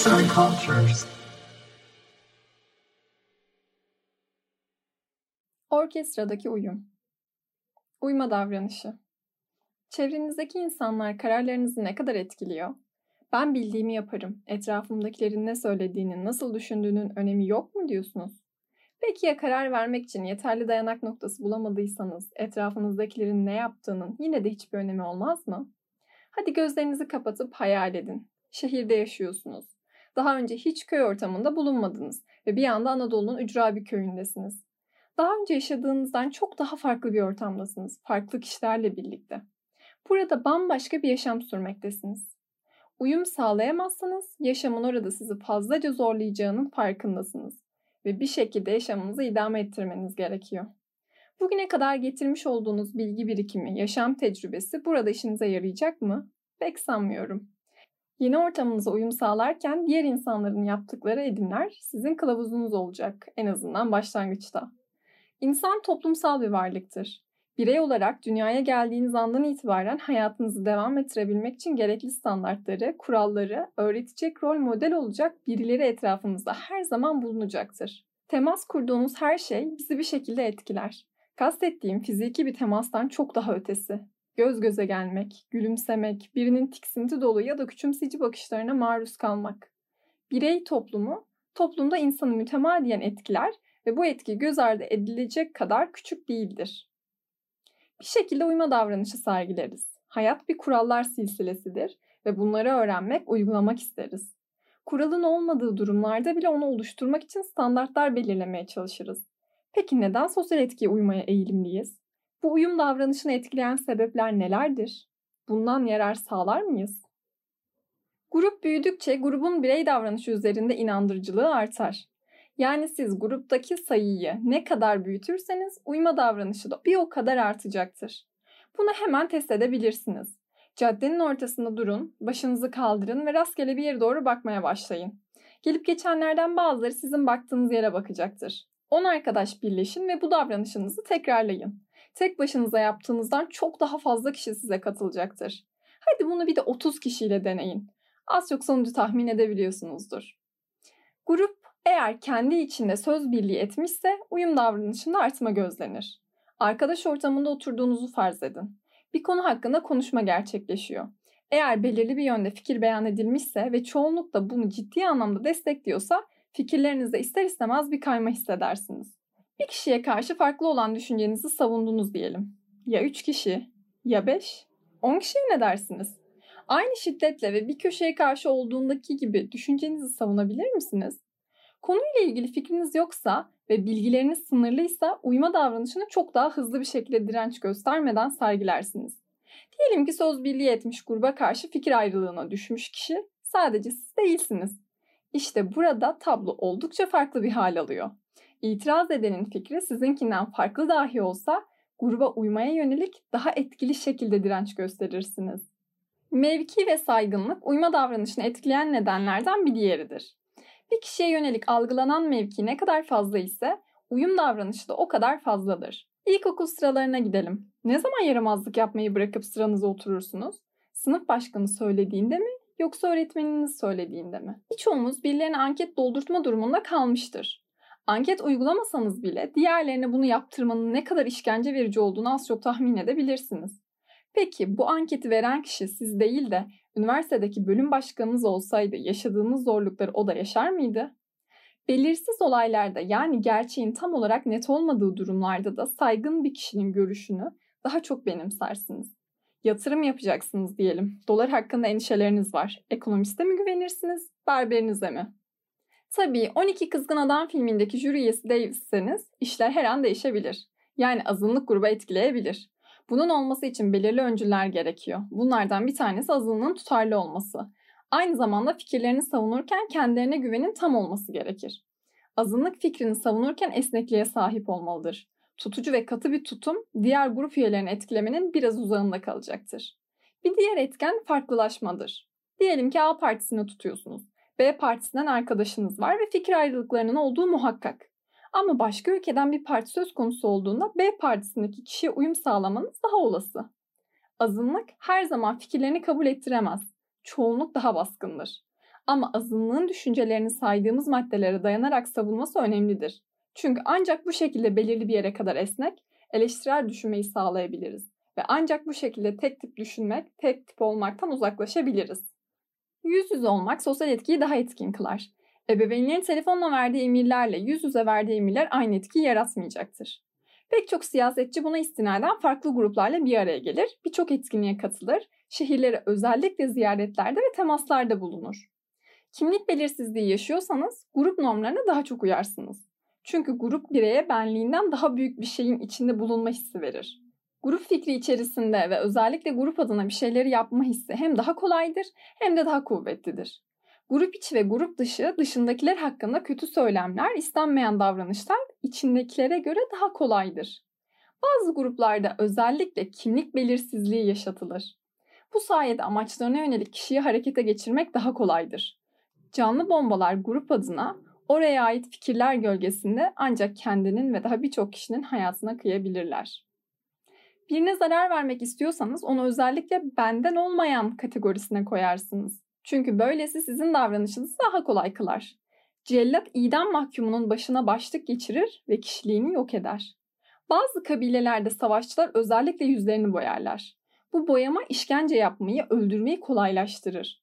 Arts and Cultures. Orkestradaki uyum. Uyma davranışı. Çevrenizdeki insanlar kararlarınızı ne kadar etkiliyor? Ben bildiğimi yaparım. Etrafımdakilerin ne söylediğini, nasıl düşündüğünün önemi yok mu diyorsunuz? Peki ya karar vermek için yeterli dayanak noktası bulamadıysanız, etrafınızdakilerin ne yaptığının yine de hiçbir önemi olmaz mı? Hadi gözlerinizi kapatıp hayal edin. Şehirde yaşıyorsunuz. Daha önce hiç köy ortamında bulunmadınız ve bir anda Anadolu'nun ücra bir köyündesiniz. Daha önce yaşadığınızdan çok daha farklı bir ortamdasınız, farklı kişilerle birlikte. Burada bambaşka bir yaşam sürmektesiniz. Uyum sağlayamazsanız yaşamın orada sizi fazlaca zorlayacağının farkındasınız ve bir şekilde yaşamınızı idame ettirmeniz gerekiyor. Bugüne kadar getirmiş olduğunuz bilgi birikimi, yaşam tecrübesi burada işinize yarayacak mı? Pek sanmıyorum. Yeni ortamınıza uyum sağlarken diğer insanların yaptıkları edimler sizin kılavuzunuz olacak en azından başlangıçta. İnsan toplumsal bir varlıktır. Birey olarak dünyaya geldiğiniz andan itibaren hayatınızı devam ettirebilmek için gerekli standartları, kuralları öğretecek rol model olacak birileri etrafınızda her zaman bulunacaktır. Temas kurduğunuz her şey bizi bir şekilde etkiler. Kastettiğim fiziki bir temastan çok daha ötesi. Göz göze gelmek, gülümsemek, birinin tiksinti dolu ya da küçümseyici bakışlarına maruz kalmak. Birey toplumu, toplumda insanı mütemadiyen etkiler ve bu etki göz ardı edilecek kadar küçük değildir. Bir şekilde uyma davranışı sergileriz. Hayat bir kurallar silsilesidir ve bunları öğrenmek, uygulamak isteriz. Kuralın olmadığı durumlarda bile onu oluşturmak için standartlar belirlemeye çalışırız. Peki neden sosyal etkiye uymaya eğilimliyiz? Bu uyum davranışını etkileyen sebepler nelerdir? Bundan yarar sağlar mıyız? Grup büyüdükçe grubun birey davranışı üzerinde inandırıcılığı artar. Yani siz gruptaki sayıyı ne kadar büyütürseniz uyma davranışı da bir o kadar artacaktır. Bunu hemen test edebilirsiniz. Caddenin ortasında durun, başınızı kaldırın ve rastgele bir yere doğru bakmaya başlayın. Gelip geçenlerden bazıları sizin baktığınız yere bakacaktır. 10 arkadaş birleşin ve bu davranışınızı tekrarlayın. Tek başınıza yaptığınızdan çok daha fazla kişi size katılacaktır. Hadi bunu bir de 30 kişiyle deneyin. Az çok sonucu tahmin edebiliyorsunuzdur. Grup eğer kendi içinde söz birliği etmişse uyum davranışında artma gözlenir. Arkadaş ortamında oturduğunuzu farz edin. Bir konu hakkında konuşma gerçekleşiyor. Eğer belirli bir yönde fikir beyan edilmişse ve çoğunluk da bunu ciddi anlamda destekliyorsa fikirlerinizde ister istemez bir kayma hissedersiniz. Bir kişiye karşı farklı olan düşüncenizi savundunuz diyelim. Ya üç kişi, ya beş, on kişiye ne dersiniz? Aynı şiddetle ve bir köşeye karşı olduğundaki gibi düşüncenizi savunabilir misiniz? Konuyla ilgili fikriniz yoksa ve bilgileriniz sınırlıysa uyma davranışını çok daha hızlı bir şekilde direnç göstermeden sergilersiniz. Diyelim ki söz birliği etmiş gruba karşı fikir ayrılığına düşmüş kişi sadece siz değilsiniz. İşte burada tablo oldukça farklı bir hal alıyor. İtiraz edenin fikri sizinkinden farklı dahi olsa gruba uymaya yönelik daha etkili şekilde direnç gösterirsiniz. Mevki ve saygınlık uyma davranışını etkileyen nedenlerden bir diğeridir. Bir kişiye yönelik algılanan mevki ne kadar fazla ise uyum davranışı da o kadar fazladır. İlkokul sıralarına gidelim. Ne zaman yaramazlık yapmayı bırakıp sıranıza oturursunuz? Sınıf başkanı söylediğinde mi yoksa öğretmeniniz söylediğinde mi? Birçoğumuz birilerine anket doldurtma durumunda kalmıştır. Anket uygulamasanız bile diğerlerine bunu yaptırmanın ne kadar işkence verici olduğunu az çok tahmin edebilirsiniz. Peki bu anketi veren kişi siz değil de üniversitedeki bölüm başkanınız olsaydı yaşadığınız zorlukları o da yaşar mıydı? Belirsiz olaylarda yani gerçeğin tam olarak net olmadığı durumlarda da saygın bir kişinin görüşünü daha çok benimsersiniz. Yatırım yapacaksınız diyelim. Dolar hakkında endişeleriniz var. Ekonomiste mi güvenirsiniz, berberinize mi? Tabii 12 Kızgın Adam filmindeki jüri üyesi değilseniz işler her an değişebilir. Yani azınlık gruba etkileyebilir. Bunun olması için belirli öncüler gerekiyor. Bunlardan bir tanesi azınlığın tutarlı olması. Aynı zamanda fikirlerini savunurken kendilerine güvenin tam olması gerekir. Azınlık fikrini savunurken esnekliğe sahip olmalıdır. Tutucu ve katı bir tutum diğer grup üyelerini etkilemenin biraz uzağında kalacaktır. Bir diğer etken farklılaşmadır. Diyelim ki A partisini tutuyorsunuz. B partisinden arkadaşınız var ve fikir ayrılıklarının olduğu muhakkak. Ama başka ülkeden bir parti söz konusu olduğunda B partisindeki kişiye uyum sağlamanız daha olası. Azınlık her zaman fikirlerini kabul ettiremez. Çoğunluk daha baskındır. Ama azınlığın düşüncelerini saydığımız maddelere dayanarak savunması önemlidir. Çünkü ancak bu şekilde belirli bir yere kadar esnek, eleştirel düşünmeyi sağlayabiliriz. Ve ancak bu şekilde tek tip düşünmek, tek tip olmaktan uzaklaşabiliriz. Yüz yüze olmak sosyal etkiyi daha etkin kılar. Ebeveynlerin telefonla verdiği emirlerle yüz yüze verdiği emirler aynı etkiyi yaratmayacaktır. Pek çok siyasetçi buna istinaden farklı gruplarla bir araya gelir, birçok etkinliğe katılır, şehirlere özellikle ziyaretlerde ve temaslarda bulunur. Kimlik belirsizliği yaşıyorsanız grup normlarına daha çok uyarsınız. Çünkü grup bireye benliğinden daha büyük bir şeyin içinde bulunma hissi verir. Grup fikri içerisinde ve özellikle grup adına bir şeyleri yapma hissi hem daha kolaydır hem de daha kuvvetlidir. Grup içi ve grup dışı dışındakiler hakkında kötü söylemler, istenmeyen davranışlar içindekilere göre daha kolaydır. Bazı gruplarda özellikle kimlik belirsizliği yaşatılır. Bu sayede amaçlarına yönelik kişiyi harekete geçirmek daha kolaydır. Canlı bombalar grup adına oraya ait fikirler gölgesinde ancak kendinin ve daha birçok kişinin hayatına kıyabilirler. Birine zarar vermek istiyorsanız onu özellikle benden olmayan kategorisine koyarsınız. Çünkü böylesi sizin davranışınızı daha kolay kılar. Cellat idam mahkumunun başına başlık geçirir ve kişiliğini yok eder. Bazı kabilelerde savaşçılar özellikle yüzlerini boyarlar. Bu boyama işkence yapmayı, öldürmeyi kolaylaştırır.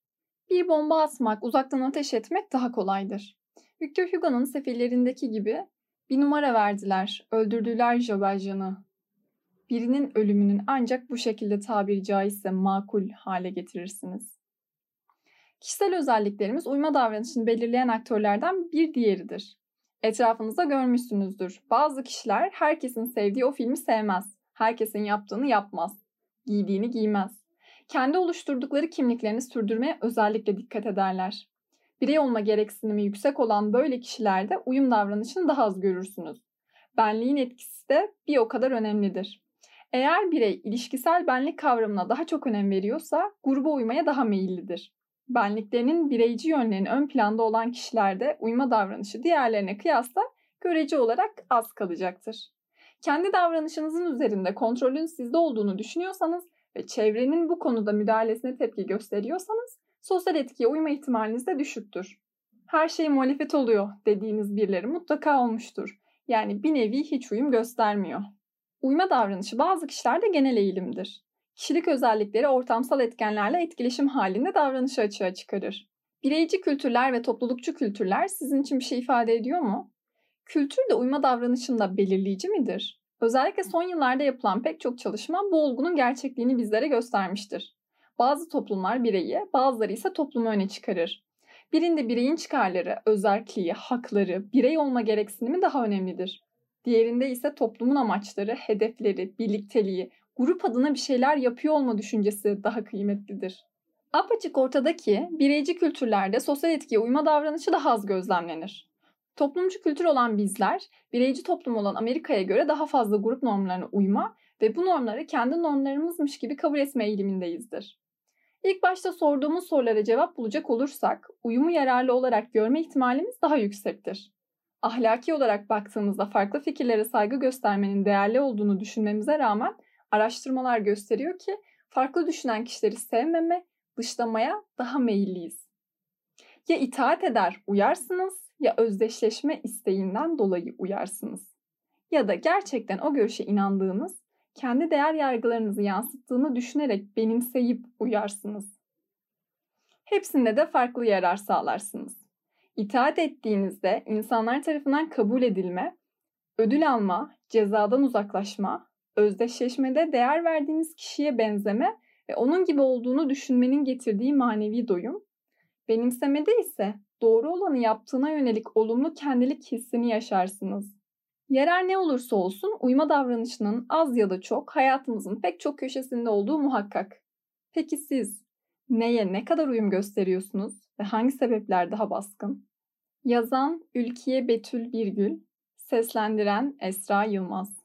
Bir bomba atmak, uzaktan ateş etmek daha kolaydır. Victor Hugo'nun sefillerindeki gibi bir numara verdiler, öldürdüler Jovaljean'ı. Birinin ölümünün ancak bu şekilde tabiri caizse makul hale getirirsiniz. Kişisel özelliklerimiz uyma davranışını belirleyen aktörlerden bir diğeridir. Etrafınızda görmüşsünüzdür. Bazı kişiler herkesin sevdiği o filmi sevmez. Herkesin yaptığını yapmaz. Giydiğini giymez. Kendi oluşturdukları kimliklerini sürdürmeye özellikle dikkat ederler. Birey olma gereksinimi yüksek olan böyle kişilerde uyum davranışını daha az görürsünüz. Benliğin etkisi de bir o kadar önemlidir. Eğer birey ilişkisel benlik kavramına daha çok önem veriyorsa gruba uymaya daha meyillidir. Benliklerinin bireyci yönlerinin ön planda olan kişilerde uyma davranışı diğerlerine kıyasla görece olarak az kalacaktır. Kendi davranışınızın üzerinde kontrolün sizde olduğunu düşünüyorsanız ve çevrenin bu konuda müdahalesine tepki gösteriyorsanız sosyal etkiye uyma ihtimaliniz de düşüktür. Her şey muhalefet oluyor dediğiniz birileri mutlaka olmuştur. Yani bir nevi hiç uyum göstermiyor. Uyma davranışı bazı kişilerde genel eğilimdir. Kişilik özellikleri ortamsal etkenlerle etkileşim halinde davranışı açığa çıkarır. Bireyci kültürler ve toplulukçu kültürler sizin için bir şey ifade ediyor mu? Kültür de uyma davranışında belirleyici midir? Özellikle son yıllarda yapılan pek çok çalışma bu olgunun gerçekliğini bizlere göstermiştir. Bazı toplumlar bireyi, bazıları ise toplumu öne çıkarır. Birinde bireyin çıkarları, özerkliği, hakları, birey olma gereksinimi daha önemlidir. Diğerinde ise toplumun amaçları, hedefleri, birlikteliği, grup adına bir şeyler yapıyor olma düşüncesi daha kıymetlidir. Apaçık ortadaki bireyci kültürlerde sosyal etkiye uyma davranışı daha az gözlemlenir. Toplumcu kültür olan bizler, bireyci toplum olan Amerika'ya göre daha fazla grup normlarına uyma ve bu normları kendi normlarımızmış gibi kabul etme eğilimindeyizdir. İlk başta sorduğumuz sorulara cevap bulacak olursak, uyumu yararlı olarak görme ihtimalimiz daha yüksektir. Ahlaki olarak baktığımızda farklı fikirlere saygı göstermenin değerli olduğunu düşünmemize rağmen araştırmalar gösteriyor ki farklı düşünen kişileri sevmeme, dışlamaya daha meyilliyiz. Ya itaat eder uyarsınız ya özdeşleşme isteğinden dolayı uyarsınız. Ya da gerçekten o görüşe inandığınız, kendi değer yargılarınızı yansıttığını düşünerek benimseyip uyarsınız. Hepsinde de farklı yarar sağlarsınız. İtaat ettiğinizde insanlar tarafından kabul edilme, ödül alma, cezadan uzaklaşma, özdeşleşmede değer verdiğiniz kişiye benzeme ve onun gibi olduğunu düşünmenin getirdiği manevi doyum, benimsemede ise doğru olanı yaptığına yönelik olumlu kendilik hissini yaşarsınız. Yarar ne olursa olsun uyma davranışının az ya da çok hayatımızın pek çok köşesinde olduğu muhakkak. Peki siz neye ne kadar uyum gösteriyorsunuz ve hangi sebepler daha baskın? Yazan Ülkiye Betül Birgül, seslendiren Esra Yılmaz